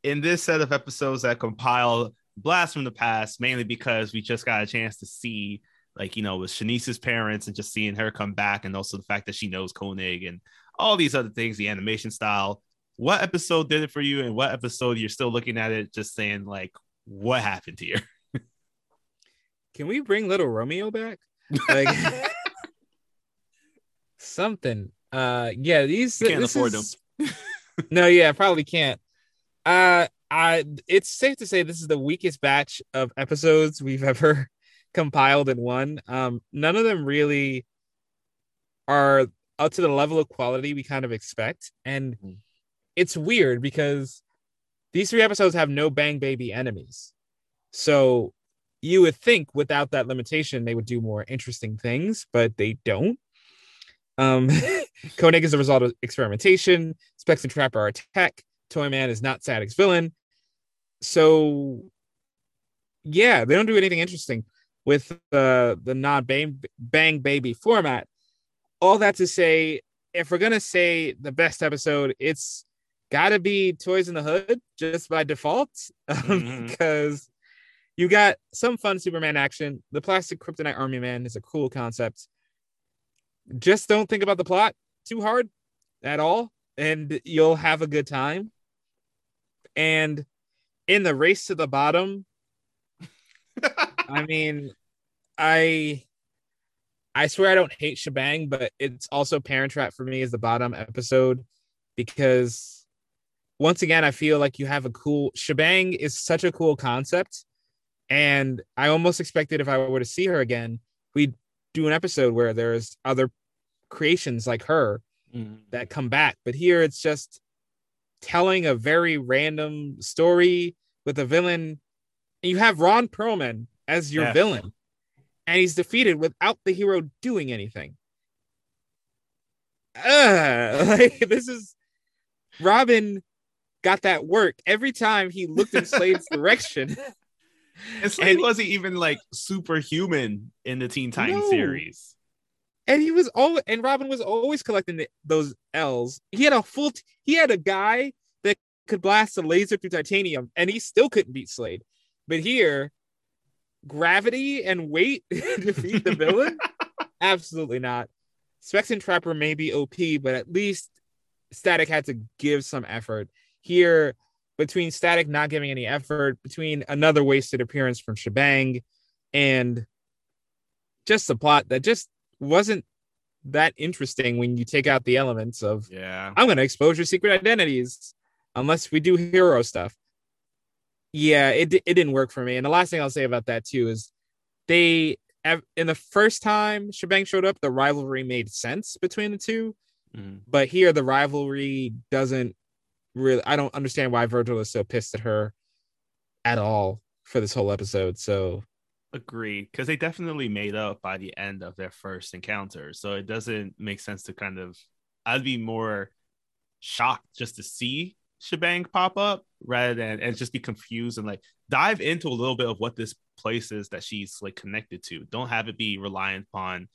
In this set of episodes that compile Blast from the Past, mainly because we just got a chance to see, like, you know, with Shanice's parents and just seeing her come back, and also the fact that she knows Koenig and all these other things, the animation style. What episode did it for you, and what episode you're still looking at it, just saying, like, what happened here? [laughs] Can we bring little Romeo back? Like [laughs] something. Uh yeah, these You can't this afford is- [laughs] no, yeah, probably can't. Uh I it's safe to say this is the weakest batch of episodes we've [laughs] ever compiled in one. Um none of them really are up to the level of quality we kind of expect. And Mhm. it's weird because these three episodes have no bang baby enemies. So you would think without that limitation they would do more interesting things, but they don't. Um, [laughs] Koenig is the result of experimentation. Specs and Trapper are tech. Toyman is not Static's villain. So, yeah, they don't do anything interesting with uh, the non bang, bang baby format. All that to say, if we're gonna say the best episode, it's got to be Toys in the Hood just by default, [laughs] Mhm. because you got some fun Superman action. The plastic kryptonite army man is a cool concept. Just don't think about the plot too hard at all, and you'll have a good time. And in the race to the bottom, I [laughs] mean, I I swear I don't hate Shebang, but it's also Parent Trap for me as the bottom episode because once again, I feel like you have a cool Shebang is such a cool concept. And I almost expected if I were to see her again, we'd do an episode where there's other creations like her mm. that come back. But here it's just telling a very random story with a villain. And you have Ron Perlman as your Yes. villain, and he's defeated without the hero doing anything. Ugh, [laughs] like this is Robin got that work every time he looked in Slade's [laughs] direction. And Slade And- wasn't even like superhuman in the Teen Titans No. series. And he was all and Robin was always collecting the, those L's. He had a full t- he had a guy that could blast a laser through titanium and he still couldn't beat Slade. But here gravity and weight [laughs] defeat the villain? [laughs] Absolutely not. Specs and Trapper may be OP, but at least Static had to give some effort. Here, between Static not giving any effort, between another wasted appearance from Shebang, and just the plot that just wasn't that interesting when you take out the elements of Yeah. I'm going to expose your secret identities unless we do hero stuff. Yeah, it it didn't work for me. And the last thing I'll say about that too is they in the first time Shebang showed up, the rivalry made sense between the two, Mhm. but here the rivalry doesn't really. I don't understand why Virgil is so pissed at her at all for this whole episode. So Agreed, because they definitely made up by the end of their first encounter. So it doesn't make sense to kind of. I'd be more shocked just to see Shebang pop up rather than and just be confused and like dive into a little bit of what this place is that she's like connected to. Don't have it be reliant upon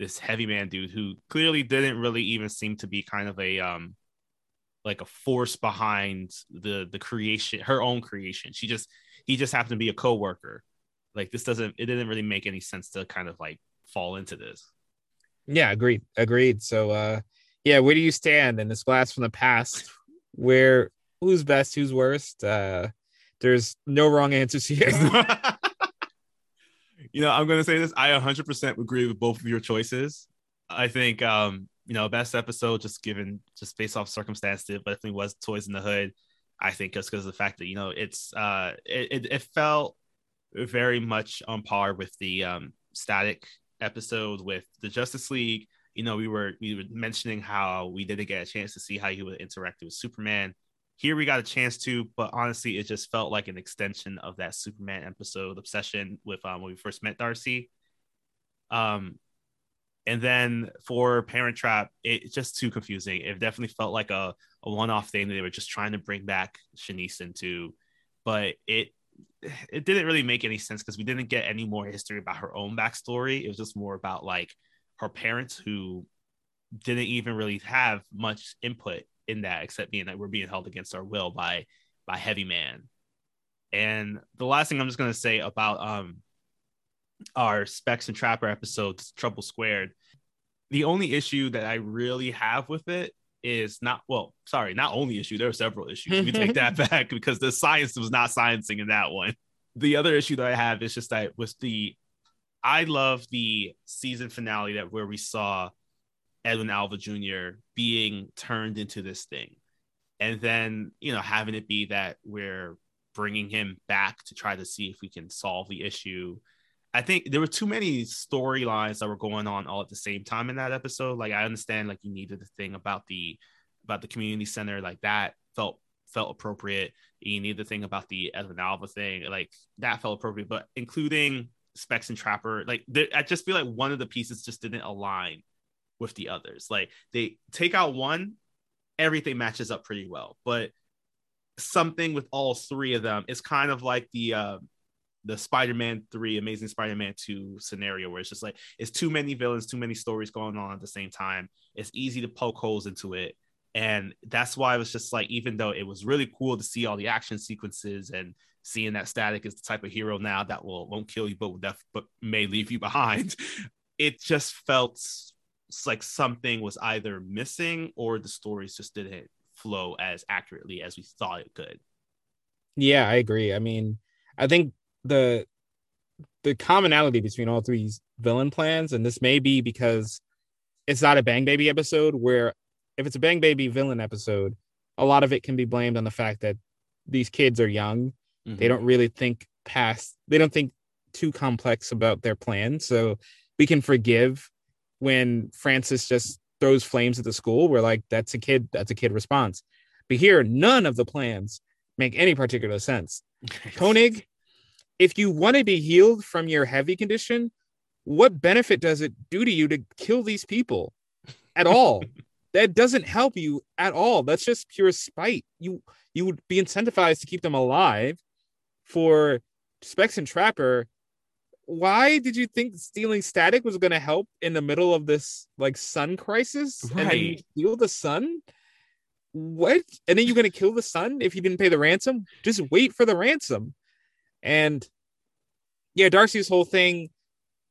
this heavy man dude who clearly didn't really even seem to be kind of a um like a force behind the the creation her own creation she just he just happened to be a co-worker like this doesn't it didn't really make any sense to kind of like fall into this Yeah, agreed. Agreed. So uh yeah, where do you stand in this blast from the past? Where who's best, who's worst? Uh there's no wrong answers here. [laughs] [laughs] you know i'm gonna say this i 100% agree with both of your choices i think um you know best episode just given just based off circumstance it definitely was toys in the hood i think just because of the fact that you know it's uh it, it, it felt very much on par with the um static episode with the justice league you know we were we were mentioning how we didn't get a chance to see how he would interact with superman here we got a chance to, but honestly, it just felt like an extension of that Superman episode obsession with um, when we first met Darcy. Um, and then for Parent Trap, it's just too confusing. It definitely felt like a, a one-off thing that they were just trying to bring back Shanice into, but it it didn't really make any sense because we didn't get any more history about her own backstory. It was just more about like her parents who didn't even really have much input in that except being that we're being held against our will by by heavy man and the last thing i'm just to say about um our specs and trapper episode trouble squared the only issue that i really have with it is not well sorry not only issue there are several issues me take that [laughs] back because the science was not sciencing in that one the other issue that i have is just that with the i love the season finale that where we saw Edwin Alva Jr. being turned into this thing. And then, you know, having it be that we're bringing him back to try to see if we can solve the issue. I think there were too many storylines that were going on all at the same time in that episode. Like I understand like you needed the thing about the about the community center like that felt felt appropriate. You need the thing about the Edwin Alva thing, like that felt appropriate, but including Specs and Trapper, like there, I just feel like one of the pieces just didn't align with the others. Like they take out one, everything matches up pretty well. But something with all three of them is kind of like the uh, the Spider-Man 3, Amazing Spider-Man 2 scenario where it's just like it's too many villains, too many stories going on at the same time. It's easy to poke holes into it. And that's why it was just like, even though it was really cool to see all the action sequences and seeing that static is the type of hero now that will won't kill you, but will def- but may leave you [laughs] behind. It just felt like something was either missing or the stories just didn't flow as accurately as we thought it could. Yeah, I agree. I mean, I think the the commonality between all three villain plans, and this may be because it's not a Bang Baby episode, where if it's a Bang Baby villain episode, a lot of it can be blamed on the fact that these kids are young. Mm-hmm. They don't really think past, they don't think too complex about their plan. So we can forgive when Francis just throws flames at the school. We're like, that's a kid, that's a kid response. But here, none of the plans make any particular sense. [laughs] Koenig, if you want to be healed from your heavy condition, what benefit does it do to you to kill these people at [laughs] all? that doesn't help you at all. That's just pure spite. You you would be incentivized to keep them alive for Specs and Trapper. Why did you think stealing static was going to help in the middle of this like sun crisis? And then you steal the sun? What? And then you're going to kill the sun if you didn't pay the ransom? Just wait for the ransom. And yeah, Darcy's whole thing.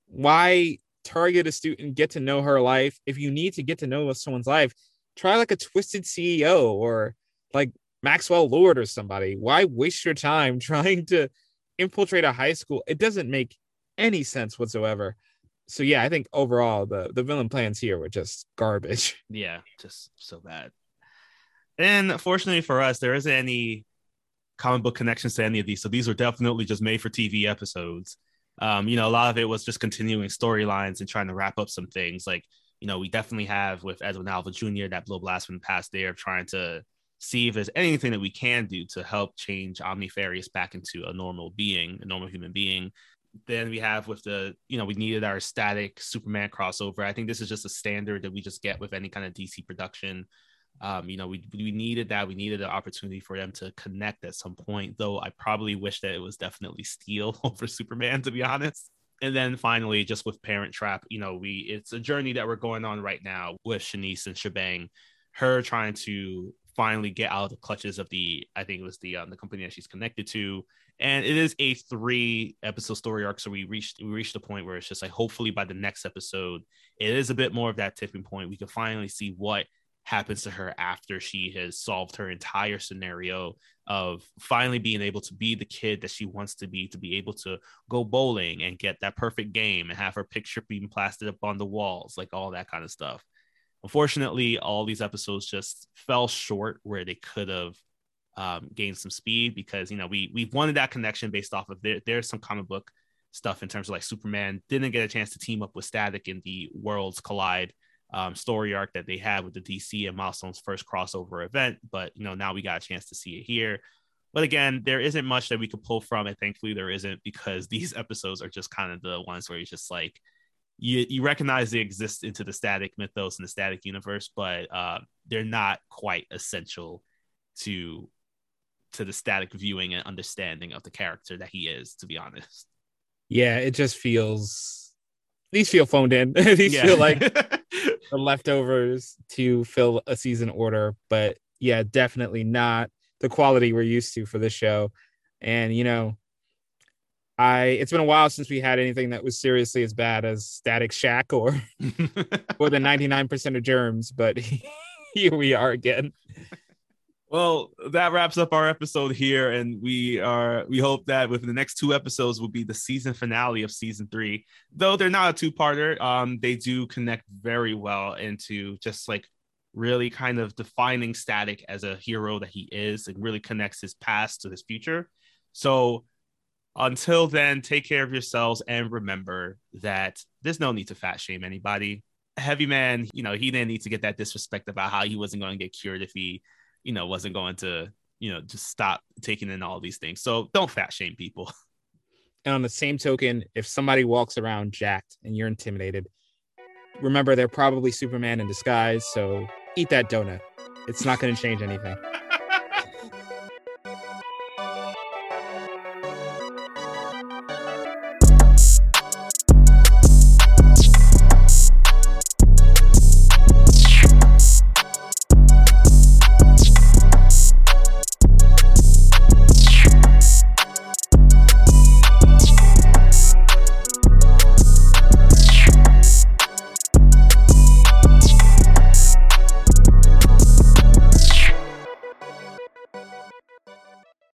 Why target a student, get to know her life? If you need to get to know someone's life, try like a twisted CEO or like Maxwell Lord or somebody. Why waste your time [laughs] trying to infiltrate a high school? It doesn't make any sense whatsoever. So yeah, I think overall the the villain plans here were just garbage. [laughs] Yeah, just so bad. And fortunately for us, there isn't any comic book connections to any of these. So these were definitely just made for TV episodes. Um, you know, a lot of it was just continuing storylines and trying to wrap up some things. Like, you know, we definitely have with Edwin Alva Jr., that blow blast from the past there, trying to see if there's anything that we can do to help change Omnifarious back into a normal being, a normal human being. Then we have with the, you know, we needed our static Superman crossover. I think this is just a standard that we just get with any kind of DC production. Um, you know, we we needed that. We needed an opportunity for them to connect at some point. Though I probably wish that it was definitely Steel [laughs] over Superman, to be honest. And then finally, just with Parent Trap, you know, we it's a journey that we're going on right now with Shanice and Shebang, her trying to finally get out of the clutches of the I think it was the um, the company that she's connected to, and it is a three episode story arc. So we reached we reached the point where it's just like hopefully by the next episode, it is a bit more of that tipping point. We can finally see what happens to her after she has solved her entire scenario of finally being able to be the kid that she wants to be, to be able to go bowling and get that perfect game and have her picture being plastered up on the walls, like all that kind of stuff. Unfortunately, all these episodes just fell short where they could have um, gained some speed because you know we we wanted that connection based off of there. There's some comic book stuff in terms of like Superman didn't get a chance to team up with Static in the Worlds Collide um, story arc that they had with the DC and Milestone's first crossover event. But you know, now we got a chance to see it here. But again, there isn't much that we could pull from it. Thankfully, there isn't because [laughs] these episodes are just kind of the ones where it's just like you you recognize they exist into the static mythos and the static universe, but uh, they're not quite essential to to the static viewing and understanding of the character that he is. To be honest, Yeah, it just feels these feel phoned in. [laughs] these feel like [laughs] the leftovers to fill a season order, but yeah, definitely not the quality we're used to for this show. And you know, I it's been a while since we had anything that was seriously as bad as Static Shaq or [laughs] or the 99% of germs, but [laughs] here we are again. [laughs] Well, that wraps up our episode here, and we are we hope that within the next two episodes will be the season finale of season three. Though they're not a two-parter, um, they do connect very well into just like really kind of defining Static as a hero that he is, and really connects his past to his future. So until then, take care of yourselves and remember that there's no need to fat shame anybody. Heavy Man, you know, he didn't need to get that disrespect about how he wasn't going to get cured if he you know, wasn't going to, you know, just stop taking in all these things. So don't fat shame people. [laughs] And on the same token, if somebody walks around jacked and you're intimidated, remember they're probably Superman in disguise. So eat that donut. It's not going to change anything. [laughs]